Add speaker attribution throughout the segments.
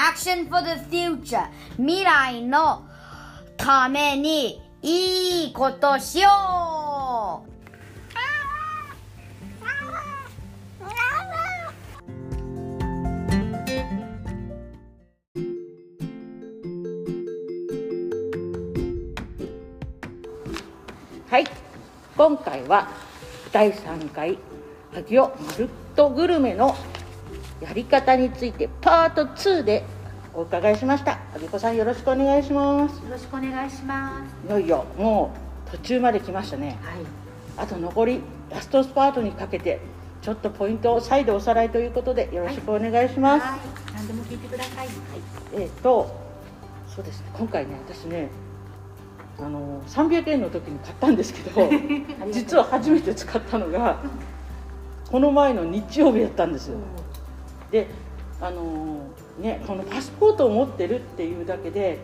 Speaker 1: Action for the future. 未来のためにいいことしよう。
Speaker 2: はい。今回は第3回萩尾まるっとグルメのやり方についてパート2でお伺いしました。萩子さんよろしくお願いします。
Speaker 3: よろしくお願いします。
Speaker 2: いよいよもう途中まで来ましたね。
Speaker 3: はい。
Speaker 2: あと残りラストスパートにかけてちょっとポイントを再度おさらいということでよろしくお願いします、
Speaker 3: はい。何でも聞いてください。
Speaker 2: えっ、とそうですね。今回ね私ねあの300円の時に買ったんですけど 実は初めて使ったのがこの前の日曜日やったんですよであのねこのパスポートを持ってるっていうだけで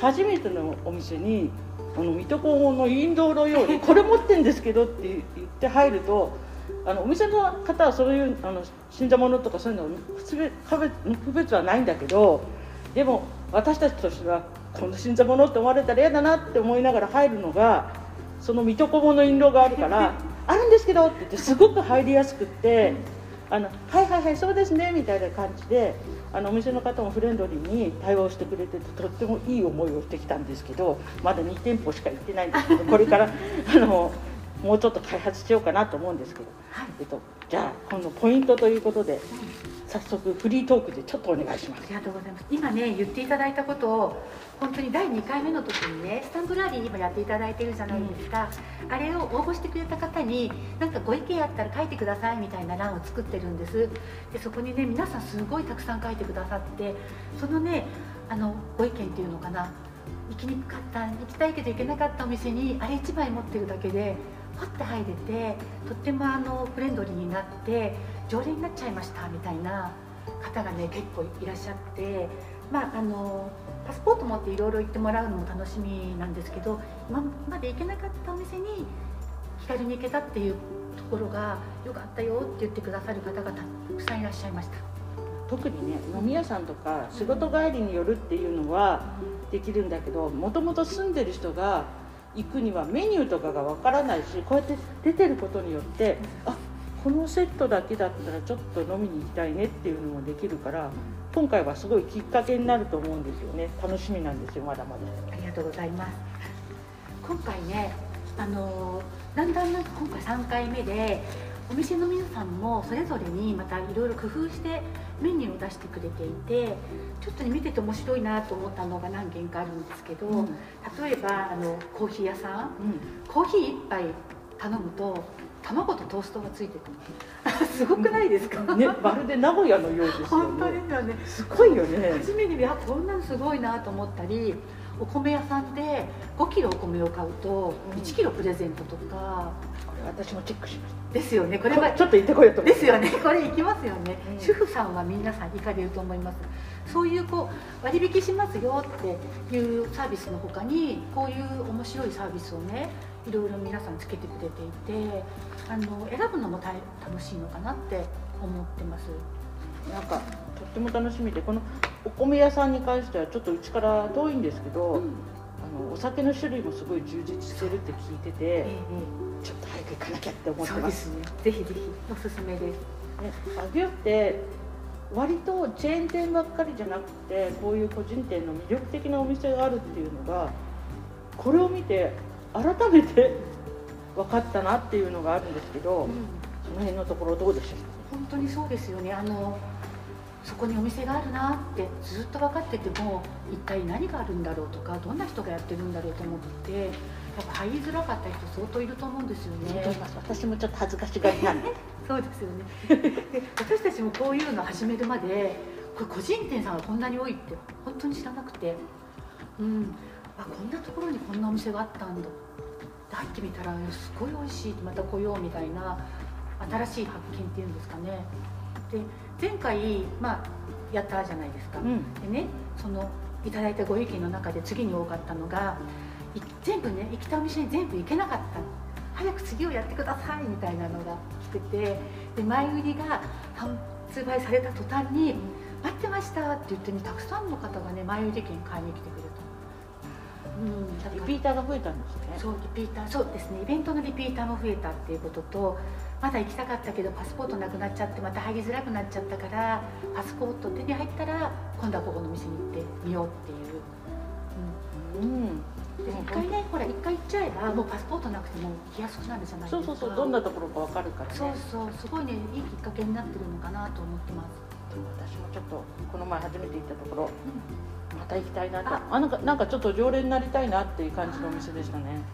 Speaker 2: 初めてのお店にあの水戸黄門のインドのようにこれ持ってんですけどって言って入るとあのお店の方はそういうあの死んだものとかそういうの区別区別はないんだけどでも私たちとしてはこんな死んだものって思われたら嫌だなって思いながら入るのがその水戸黄門の印籠があるから「あるんですけど」って言ってすごく入りやすくって「あのはいはいはいそうですね」みたいな感じであのお店の方もフレンドリーに対応してくれててとってもいい思いをしてきたんですけどまだ2店舗しか行ってないんですけどこれからあのもうちょっと開発しようかなと思うんですけど、えっと、じゃあ今度ポイントということで早速フリートークでちょっとお願いします。
Speaker 3: あ。りがとうございます。今ね言っていただいたことを本当に第2回目の時にねスタンプラリー今やっていただいてるじゃないですか、あれを応募してくれた方になんかご意見あったら書いてくださいみたいな欄を作ってるんです。でそこにね皆さんすごいたくさん書いてくださってそのねあのご意見っていうのかな。行きにくかった行きたいけど行けなかったお店にあれ1枚持ってるだけでパッて入れてとってもあのフレンドリーになって常連になっちゃいましたみたいな方がね結構いらっしゃって、まあ、あのパスポート持っていろいろ行ってもらうのも楽しみなんですけど今まで行けなかったお店に気軽に行けたっていうところが良かったよって言ってくださる方がたくさんいらっしゃいました。
Speaker 2: 特にね飲み屋さんとか仕事帰りによるっていうのはできるんだけどもともと住んでる人が行くにはメニューとかがわからないしこうやって出てることによってあこのセットだけだったらちょっと飲みに行きたいねっていうのもできるから今回はすごいきっかけになると思うんですよね楽しみなんですよまだまだ。
Speaker 3: ありがとうございます。今回ね、あのだんだんなんか今回3回目でお店の皆さんもそれぞれにまたいろいろ工夫してメニューを出してくれていてちょっとね見てて面白いなと思ったのが何件かあるんですけど、
Speaker 2: うん。
Speaker 3: 例えばあのコーヒー屋さん
Speaker 2: う
Speaker 3: コーヒー1杯頼むと卵とトーストがついてくる すごくないですか、
Speaker 2: ん、ねまるで名古屋のようですよ
Speaker 3: 本当
Speaker 2: ね
Speaker 3: ですよね。
Speaker 2: すごいよね。
Speaker 3: 初めて見あこんなのすごいなと思ったりお米屋さんで5キロお米を買うと
Speaker 2: うん。
Speaker 3: 1キロプレゼントとか、
Speaker 2: これ私もチェックしまし
Speaker 3: ですよね。こ
Speaker 2: た
Speaker 3: れは
Speaker 2: ちょっと行ってこようと
Speaker 3: ですよね。これいきますよね、
Speaker 2: うん。
Speaker 3: 主婦さんは皆さん行かれると思います。そういうこう割引しますよっていうサービスの他にこういう面白いサービスをねいろいろ皆さんつけてくれていてあの選ぶのも大楽しいのかなって思ってます
Speaker 2: なんかとっても楽しみでこのお米屋さんに関してはちょっとうちから遠いんですけど、
Speaker 3: うん。
Speaker 2: あのお酒の種類もすごい充実してるって聞いてて、
Speaker 3: え
Speaker 2: ちょっと早く行かなきゃって思ってま
Speaker 3: ですすね。ぜひぜひおすすめです。
Speaker 2: ねアギオって割とチェーン店ばっかりじゃなくてこういう個人店の魅力的なお店があるっていうのがこれを見て改めて分かったなっていうのがあるんですけど、
Speaker 3: うん
Speaker 2: その辺のところどうでしょ
Speaker 3: 本当にそうですよねあのそこにお店があるなってずっと分かってても一体何があるんだろうとかどんな人がやってるんだろうと思ってやっぱ入りづらかった人相当いると思うんですよ
Speaker 2: う、
Speaker 3: ね
Speaker 2: 私もちょっと恥ずかしがりなんで。
Speaker 3: そうですよね。で私たちもこういうの始めるまでこれ個人店さんがこんなに多いって本当に知らなくてうん。あこんなところにこんなお店があったんだ。で入ってみたらすごい美味しい。また来ようみたいな新しい発見っていうんですかねで前回、まあ、やったじゃないですか、
Speaker 2: うん。
Speaker 3: でねそのいただいたご意見の中で次に多かったのがい全部ね行きたお店に全部行けなかった。早く次をやってくださいみたいなのが来ててで前売りが発売された途端に待ってましたって言ってねたくさんの方がね前売り券買いに来てくれた。うん。
Speaker 2: リピーターが増えたんですね。
Speaker 3: そうリピーターそうですね。イベントのリピーターも増えたっていうこととまだ行きたかったけどパスポートなくなっちゃってまた入りづらくなっちゃったからパスポート手に入ったら今度はここの店に行ってみようっていう、
Speaker 2: うん。
Speaker 3: うん、で一回ねほら一回行っちゃえばもうパスポートなくても行きやすくなるじゃないですか。
Speaker 2: そうそうそう。どんなところかわかるからね。
Speaker 3: そうそう。すごいねいいきっかけになってるのかなと思ってます、
Speaker 2: でも私もちょっとこの前初めて行ったところ
Speaker 3: う
Speaker 2: また行きたいなって。
Speaker 3: あ
Speaker 2: あなんかなんかちょっと常連になりたいなっていう感じのお店でしたね。
Speaker 3: ん、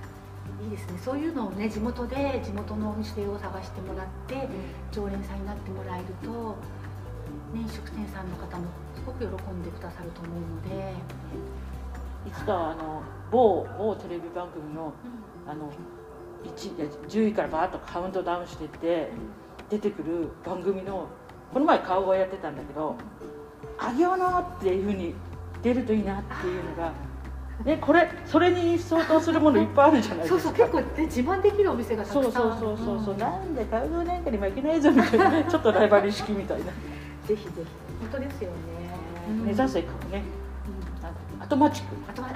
Speaker 3: いいですね。そういうのをね地元で地元のお店を探してもらって常連さんになってもらえると、ね、飲食店さんの方もすごく喜んでくださると思うので、
Speaker 2: いつかあの某某テレビ番組のあの1いや10位からバーッとカウントダウンしていって出てくる番組のこの前顔がやってたんだけど「あげおの」っていうふうに出るといいなっていうのが、ね、これそれに相当するものいっぱいあるじゃないですか。
Speaker 3: そうそう結構ね自慢できるお店がた
Speaker 2: そう
Speaker 3: くさん。
Speaker 2: そうそうそうそう、
Speaker 3: ん。
Speaker 2: なんで買うなんかに負けないぞみたいな。ねちょっとライバル意識みたいな、
Speaker 3: ぜひぜひ。本当ですよね、うん。
Speaker 2: 目指せね。
Speaker 3: うん。
Speaker 2: あアトマチック。
Speaker 3: あとはあ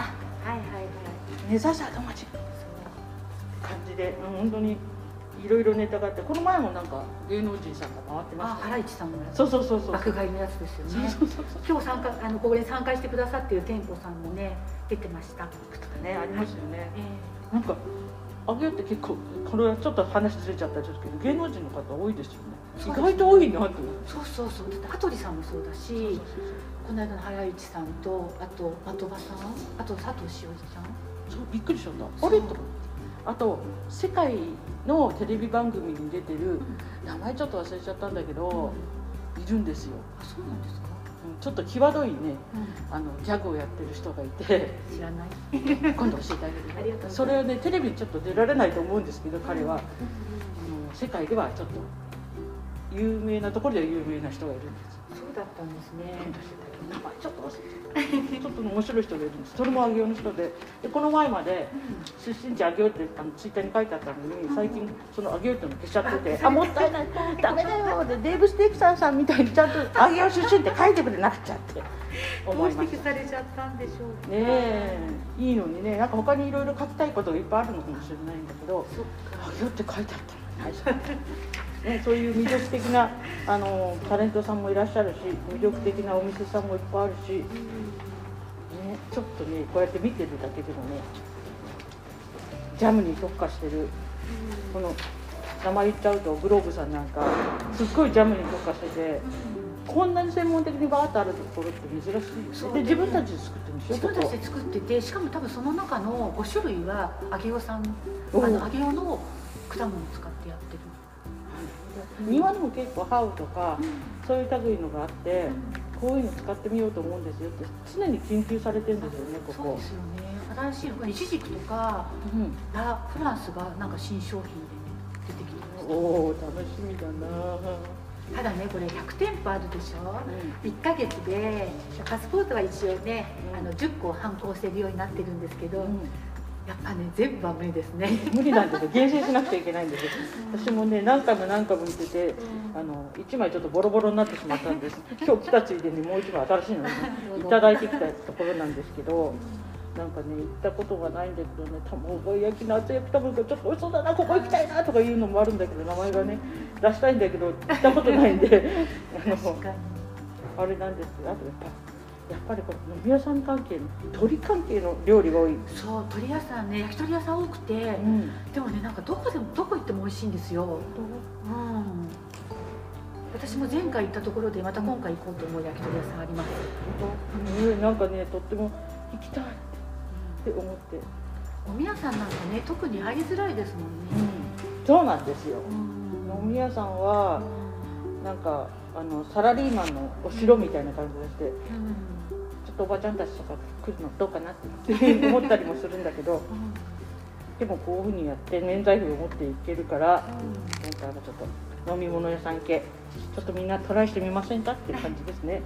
Speaker 3: はいはいはい。
Speaker 2: 目指せアトマチック。感じで、うん、本当にいろいろネタがあってこの前もなんか芸能人さんが回ってま
Speaker 3: あ
Speaker 2: した
Speaker 3: ハライチさんのやつ
Speaker 2: そうそうそうそう。
Speaker 3: 爆買いのやつですよね。
Speaker 2: そうそうそう
Speaker 3: 今日参加あのここに参加してくださっている店舗さんもね出てました、
Speaker 2: ねありますよね。
Speaker 3: え
Speaker 2: なんかあげって結構これはちょっと話ずれちゃったんですけど芸能人の方多いですよね。意外と多いなと
Speaker 3: そうそうそう。だって羽鳥さんもそうだしこの間のハライチさんとあと的場さん？あと佐藤塩地さん？
Speaker 2: そうびっくりしちゃった。あれ？とあと世界のテレビ番組に出てる名前ちょっと忘れちゃったんだけどいるんですよ、
Speaker 3: あそうなんですか、
Speaker 2: うんちょっと際どいね
Speaker 3: う
Speaker 2: あのギャグをやってる人がいて。
Speaker 3: ん、知らない。
Speaker 2: 今度教えてあげるそれをねテレビにちょっと出られないと思うんですけど彼は、
Speaker 3: うん。
Speaker 2: 世界ではちょっと有名なところでは有名な人がいるんです。
Speaker 3: そうだったんですね
Speaker 2: 名前ちょっと忘れちゃったちょっと面白い人がいるんです。それも上尾の人で。でこの前まで出身地上尾ってあのツイッターに書いてあったのに最近その上尾っていうの消しちゃっててあもったいないダメだよ。でデーブ・ステークサーさんみたいにちゃんと上尾出身って書いてくれなくちゃって。
Speaker 3: ど
Speaker 2: 思いまし
Speaker 3: うして消されちゃったんでしょう
Speaker 2: たねえ。いいのにね。なんか他にいろいろ書きたいことがいっぱいあるのかもしれないんだけど
Speaker 3: そっか。
Speaker 2: 上尾って書いてあったのに ね、そういう魅力的なあのタレントさんもいらっしゃるし魅力的なお店さんもいっぱいあるし、ね、ちょっとねこうやって見てるだけでもねジャムに特化してるこの名前言っちゃうとグローブさんなんかすっごいジャムに特化しててこんなに専門的にバーッとあるところって珍しい
Speaker 3: そう。
Speaker 2: で自分たちで作ってるんでしょ？
Speaker 3: 自分たちで作っててしかも多分その中の5種類は上尾さんあの上尾の果物を使
Speaker 2: 庭にも結構ハウとかそういう類のがあってこういうの使ってみようと思うんですよって常に研究されてるんですよねここ。
Speaker 3: そうですよね。新しいのがイチジクとか
Speaker 2: うん。
Speaker 3: ラフランスがなんか新商品でね出てきてまし
Speaker 2: おお楽しみだな。
Speaker 3: たただねこれ100店舗あるでしょ？
Speaker 2: う
Speaker 3: 1ヶ月でパスポートは一応ね
Speaker 2: うん。
Speaker 3: あの10個発行してるようになってるんですけど、
Speaker 2: ん
Speaker 3: やっぱね全部は無理ですね。
Speaker 2: 無理なんですよ。厳選しなくちゃいけないんですよ。私もね何回も何回も見ててあの1枚ちょっとボロボロになってしまったんです。今日来たついでにもう1枚新しいのに いただいてきたところなんですけどなんかね行ったことがないんだけどね卵焼きの厚焼き卵がちょっと美味しそうだなここ行きたいなとかいうのもあるんだけど名前がね出したいんだけど行ったことないんで。あのあれなんですけどあとやっぱやっぱりこの飲み屋さん関係の鳥関係の料理が多い、
Speaker 3: そう鳥屋さんね焼き鳥屋さん多くて、
Speaker 2: ん、
Speaker 3: でもねなんかどこでもどこ行っても美味しいんですよ、うん、私も前回行ったところでまた今回行こうと思う焼き鳥屋さんあります、
Speaker 2: ねなんかねとっても行きたい。って思って、
Speaker 3: お宮さんなんかね特に入りづらいですもんね、
Speaker 2: そうなんですよ。
Speaker 3: うん。
Speaker 2: 飲み屋さんはなんかあのサラリーマンのお城みたいな感じがして。
Speaker 3: うん
Speaker 2: とおばちゃんたちとか来るのどうかなって思ったりもするんだけどでもこういうふうにやって免罪符を持っていけるからなんかあのちょっと飲み物屋さん系ちょっとみんなトライしてみませんかっていう感じですね。
Speaker 3: ね、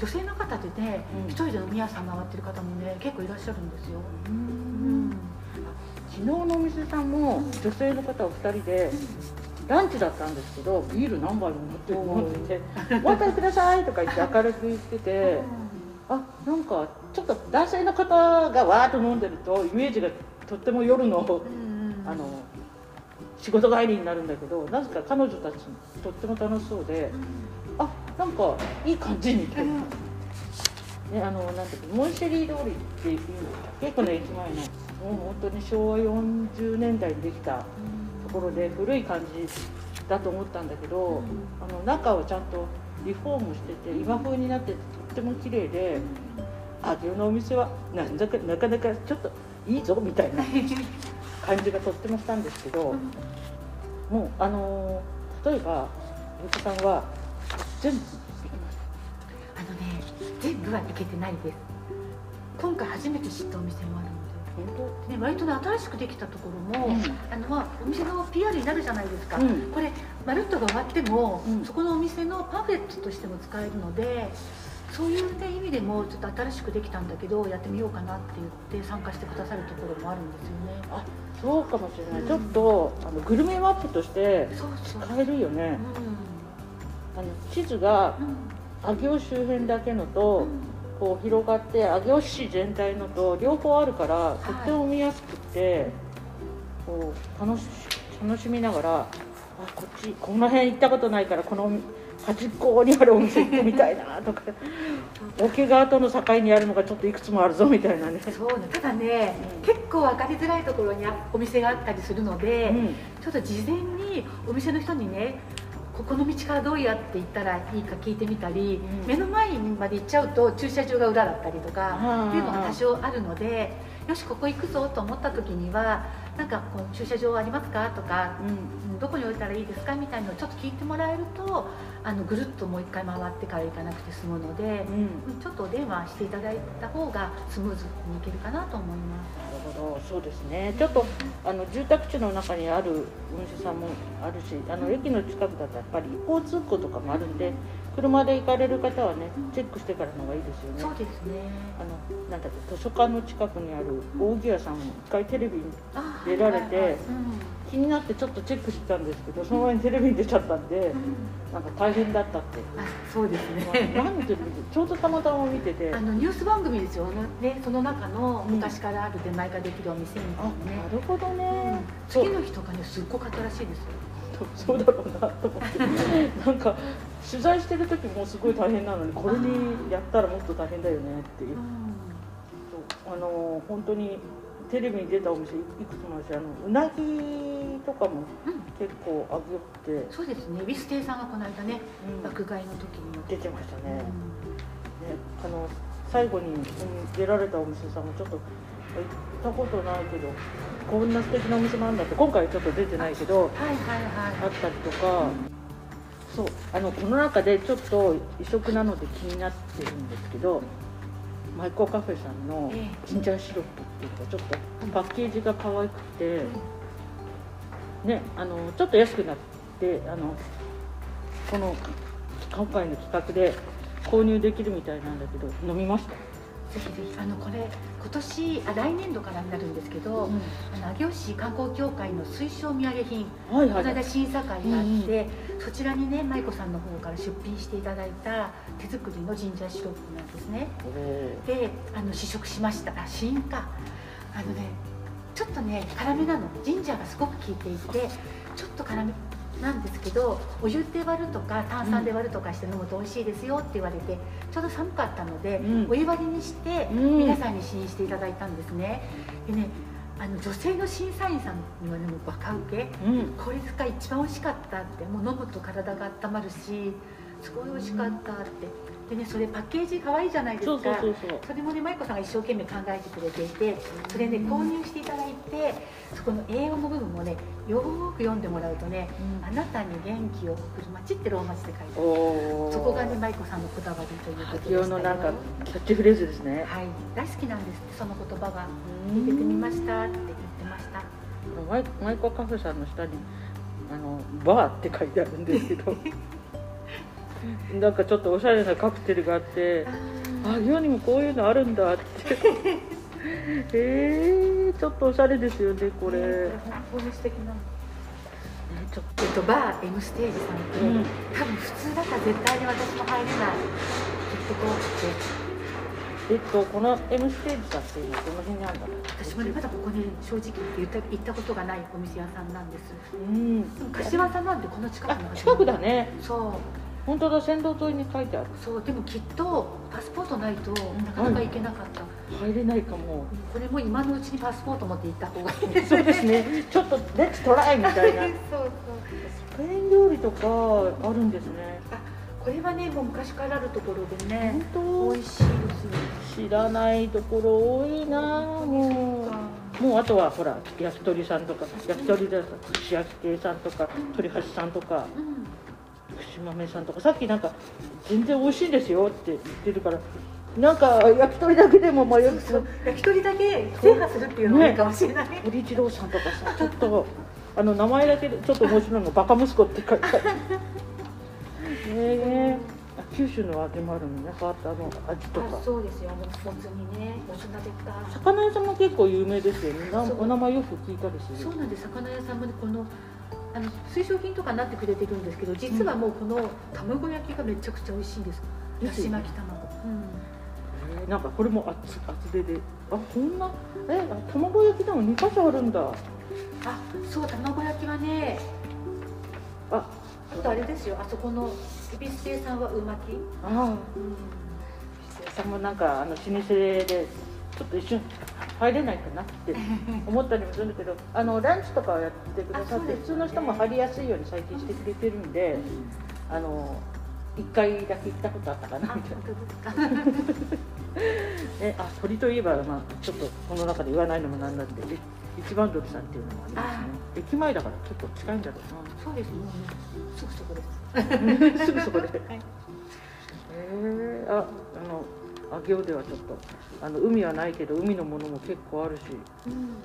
Speaker 3: 女性の方でね、
Speaker 2: うん。
Speaker 3: 一人で飲み屋さん回ってる方もね結構いらっしゃるんですよ、
Speaker 2: う
Speaker 3: うん。ん
Speaker 2: 昨日のお店さんも女性の方お二人でランチだったんですけどビール何杯も持って飲んでて「お渡りください」とか言って明るく言っててあなんかちょっと男性の方がわーっと飲んでるとイメージがとっても夜のあの仕事帰りになるんだけどなぜか彼女たちとっても楽しそうであなんかいい感じみたいな。ね、あのなんていうかモンシェリー通りっていう結構の駅前のもう本当に昭和40年代にできたところで古い感じだと思ったんだけど、あの中をちゃんとリフォームしてて今風になっててとっても綺麗であ牛のお店はなんだかなかなかちょっといいぞみたいな感じがとってもしたんですけど、もうあのー例えばゆかさんは全部
Speaker 3: あのね全部は行けてないです。今回初めて知ったお店もあるの
Speaker 2: 本
Speaker 3: で、ね、割とね新しくできたところも、
Speaker 2: うん。
Speaker 3: あのまあ、お店の PR になるじゃないですか、
Speaker 2: うん。
Speaker 3: これまるっとが終わっても、
Speaker 2: うん。
Speaker 3: そこのお店のパンフレットとしても使えるのでそういう、ね、意味でもちょっと新しくできたんだけどやってみようかなって言って参加してくださるところもあるんですよね。
Speaker 2: あそうかもしれない、
Speaker 3: うん。
Speaker 2: ちょっとあのグルメマップとして使えるよね、あの地図が
Speaker 3: うん。
Speaker 2: 上尾周辺だけの
Speaker 3: う
Speaker 2: と、
Speaker 3: ん。
Speaker 2: こう広がって上尾市全体のと両方あるからとっても見やすくて、こう楽し楽しみながらあこっちこの辺行ったことないからこの端っこにあるお店行ってみたいなとか。桶川との境にあるのがちょっといくつもあるぞみたいなね。
Speaker 3: そうね。ただね、
Speaker 2: うん
Speaker 3: 結構分かりづらいところにお店があったりするので、
Speaker 2: うん。
Speaker 3: ちょっと事前にお店の人にねここの道からどうやって行ったらいいか聞いてみたり、
Speaker 2: うん。
Speaker 3: 目の前まで行っちゃうと駐車場が裏だったりとかっていうのが多少あるのでよしここ行くぞと思った時にはなんかこう駐車場ありますかとかどこに置いたらいいですかみたいなのをちょっと聞いてもらえるとあのぐるっともう一回回ってから行かなくて済むので、
Speaker 2: うん。
Speaker 3: うんちょっとお電話していただいた方がスムーズにいけるかなと思います。
Speaker 2: なるほど。そうですね。ちょっとあの住宅地の中にあるお店さんもあるしあの駅の近くだとやっぱり一方通行とかもあるんで車で行かれる方はねチェックしてからの方がいいですよね。
Speaker 3: そうですね。
Speaker 2: あのなんだっけ図書館の近くにある扇屋さんも一回テレビに
Speaker 3: あ
Speaker 2: 出られて気になってちょっとチェックしてたんですけどその前にテレビに出ちゃったんで
Speaker 3: うん。うん
Speaker 2: なんか大変だったって。
Speaker 3: あそうですね。
Speaker 2: 何のテレちょうどたまたま見てて。
Speaker 3: あのニュース番組ですよ。ね。その中の
Speaker 2: うん
Speaker 3: 昔からある出前ができるお店みた
Speaker 2: あ
Speaker 3: いなね。
Speaker 2: なるほどね。
Speaker 3: うん。次の日とかねすっごかったらしいですよ。
Speaker 2: そうだろうなと思って。なんか取材してる時もすごい大変なのにこれにやったらもっと大変だよねっていう。あの本当にテレビに出たお店いくつもあるしあの？うなぎとかも
Speaker 3: うん。
Speaker 2: 結構あげよくて、
Speaker 3: そうですね。ウィス亭さんがこの間ね
Speaker 2: うん。
Speaker 3: 爆買いの時に。
Speaker 2: 出てましたね,、
Speaker 3: うん。
Speaker 2: ねあの最後にうん出られたお店さんもちょっと行ったことないけどこんな素敵なお店なんだって今回ちょっと出てないけど
Speaker 3: はいはいは
Speaker 2: あったりとか、そうあのこの中でちょっと異色なので気になってるんですけどマイコーカフェさんの
Speaker 3: ええ
Speaker 2: ジンジャーシロップっていうのがちょっとパッケージが可愛くて
Speaker 3: い。、
Speaker 2: ね、あのちょっと安くなってあのこの今回の企画で購入できるみたいなんだけど飲みました、
Speaker 3: ぜひぜひあのこれ今年あ来年度からになるんですけど、あの上尾市観光協会の推奨土産品
Speaker 2: はいはい
Speaker 3: この間審査会があって、そちらにね舞子さんの方から出品していただいた手作りのジンジャーシロップなんですね。
Speaker 2: お
Speaker 3: であの試食しました。あ試飲かあのねちょっとね辛めなの。ジンジャーがすごく効いていてちょっと辛めなんですけどお湯で割るとか炭酸で割るとかして飲むと美味しいですよって言われてちょうど寒かったので、
Speaker 2: うん。
Speaker 3: お湯割りにして
Speaker 2: うん。
Speaker 3: 皆さんに試飲していただいたんですね。でねあの女性の審査員さんにはねもうバカウケ。
Speaker 2: うん。
Speaker 3: これが一番美味しかったってもう飲むと体が温まるしすごい美味しかったって。でねそれパッケージ可愛いじゃないですか。
Speaker 2: そ
Speaker 3: れもね舞子さんが一生懸命考えてくれていてそれね購入していただいてそこの栄養の部分もねよーく読んでもらうとね「あなたに元気を送る街」ってローマ字で書いてある。そこがね舞子さんのこだわりということ
Speaker 2: 先
Speaker 3: で
Speaker 2: ほどのなんかキャッチフレーズですね。
Speaker 3: はい。大好きなんですってその言葉が。入れてみましたって言ってました。
Speaker 2: マイマイコカフェさんの下にあのバーって書いてあるんですけど。なんかちょっとおしゃれなカクテルがあってあ世にもこういうのあるんだってえー、ちょっとおしゃれですよねこれ、ね、
Speaker 3: 本当に素敵なの
Speaker 2: ちょっ
Speaker 3: えっと、バー M ステージさんって、
Speaker 2: うん。
Speaker 3: 多分普通だったら絶対に私も入れないとこうって
Speaker 2: とえっとこの M ステージさんっていうのはどの辺にあるんだろう？
Speaker 3: 私もねまだここに正直言った行ったことがないお店屋さんなんです。
Speaker 2: うん。
Speaker 3: でも柏さんなんでこの近く
Speaker 2: あ
Speaker 3: の
Speaker 2: 近くだね。
Speaker 3: そう。
Speaker 2: 本当だ線路沿いに書いてある。
Speaker 3: そうでもきっとパスポートないとなかなか行けなかった、
Speaker 2: 入れないかも。
Speaker 3: これも今のうちにパスポート持って行った方がいい。です
Speaker 2: そうですね。ちょっとレッツトライみたいな。
Speaker 3: そうそう。
Speaker 2: スペイン料理とかあるんですね。
Speaker 3: あこれはねもう昔からあるところでね
Speaker 2: 本
Speaker 3: 美味しいですよ。
Speaker 2: 当知らないところ多いな。もうもうあとはほら焼き鳥さんとか焼き鳥で串焼き系さんとか鳥橋さんとか
Speaker 3: うん。
Speaker 2: 串豆さんとか。さっきなんか全然美味しいですよって言ってるからなんか焼き鳥だけでも迷う
Speaker 3: そう。焼き鳥だけ制覇するっていうのもいいかもしれない、
Speaker 2: 鳥一郎さんとかさちょっとあの名前だけでちょっと面白いのバカ息子って書いてあるえあ九州の味もあるのね。変わったあの味とか。
Speaker 3: あそうですよ。もつもつにねもつ鍋か
Speaker 2: 魚屋さんも結構有名ですよね。なお名前よく聞いたりする。
Speaker 3: そうなんです。魚屋さんもねこのあの推奨品とかになってくれてるんですけど実はもうこの卵焼きがめちゃくちゃ美味しいんです。だし巻き卵、
Speaker 2: えーなんかこれも熱厚手で。あこんなえあ卵焼きでも2箇所あるんだ。
Speaker 3: あそう卵焼きはね
Speaker 2: あ
Speaker 3: あとあれですよあそこの恵比寿亭さんはう巻き、
Speaker 2: ああ。さんもなんかあの老舗でちょっと一瞬入れないかなって思ったりもするんだけど あのランチとかをやってくださって
Speaker 3: あそうです
Speaker 2: 普通の人も入りやすいように最近してくれてるんであの1回だけ行ったことあったかな
Speaker 3: あ
Speaker 2: みたい
Speaker 3: 本
Speaker 2: な えあ鳥といえば、まあ、ちょっとこの中で言わないのもなんなんでえ一番鳥さんっていうのもありますね。駅前だから結構近いんだろう
Speaker 3: そうですね。すぐそこです。
Speaker 2: な すぐそこで
Speaker 3: はい。
Speaker 2: えー、ああの上尾ではちょっとあの海はないけど海のものも結構あるし、
Speaker 3: うん。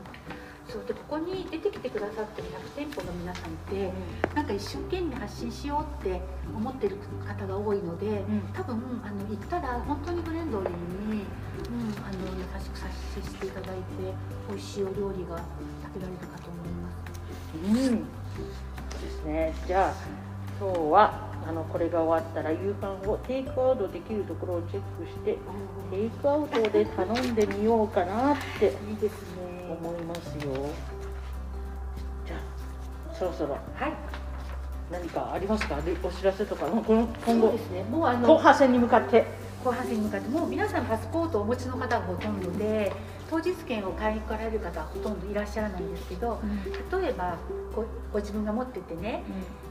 Speaker 3: そうでここに出てきてくださってる100店舗の皆さんってなんか一生懸命発信しようって思ってる方が多いので、
Speaker 2: ん。
Speaker 3: 多分あの行ったら本当にフレンドリーに、しく接していただいて美味しいお料理が食べられるかと思います。
Speaker 2: うん、ですね。じゃあ今日はあのこれが終わったら夕飯をテイクアウトできるところをチェックしてテイクアウトで頼んでみようかなって
Speaker 3: いいですね。
Speaker 2: 思いますよ。じゃあそろそろ
Speaker 3: はい。
Speaker 2: 何かありますか？でお知らせとかこの今後
Speaker 3: ですね。もうあの
Speaker 2: 後半戦に向かって。
Speaker 3: 後半戦に向かってもう皆さんパスポートをお持ちの方がほとんどで当日券を買いに来られる方はほとんどいらっしゃらないんですけど例えばごご自分が持っててね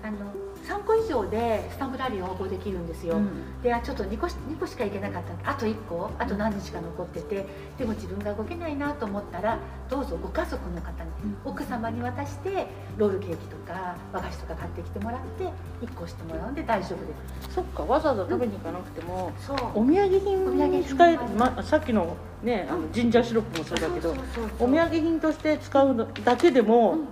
Speaker 3: あの3個以上でスタンプラリーを応募できるんですよ、であちょっと2個し2個しか行けなかった。あと1個あと何日か残っててでも自分が動けないなと思ったらどうぞご家族の方に、奥様に渡してロールケーキとか和菓子とか買ってきてもらって1個してもらうんで大丈夫です。
Speaker 2: そっかわざわざ食べに行かなくても、お土産品
Speaker 3: お土産品
Speaker 2: に使える、ま、さっきのねあのジンジャーシロップもそうだけどお土産品として使うのだけでも、
Speaker 3: うん。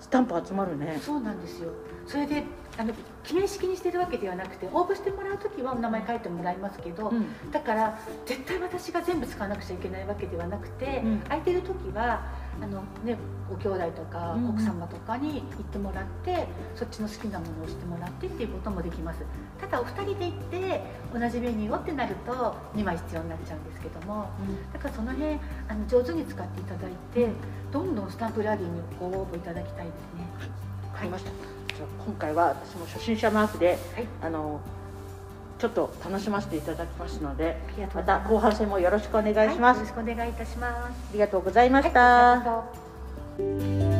Speaker 2: スタンプ集まるね。
Speaker 3: そうなんですよ。それであの記念式にしてるわけではなくて応募してもらう時はお名前書いてもらいますけど、
Speaker 2: うん。
Speaker 3: だから絶対私が全部使わなくちゃいけないわけではなくて、
Speaker 2: うん。
Speaker 3: 空いてる時はあの、ね、ご兄弟とか
Speaker 2: うんうん。
Speaker 3: 奥様とかに行ってもらって、そっちの好きなものをしてもらってっていうこともできます。ただお二人で行って同じメニューをってなると2枚必要になっちゃうんですけども。だからその辺あの上手に使っていただいてどんどんスタンプラリーにご応募いただきたいですね。
Speaker 2: わかりました、じゃあ今回は私も初心者マークで、
Speaker 3: はい。
Speaker 2: あのちょっと楽しませていただきますのでまた後半戦もよろしくお願いします、
Speaker 3: はい、よろしくお願いいたします。
Speaker 2: ありがとうございました、
Speaker 3: はい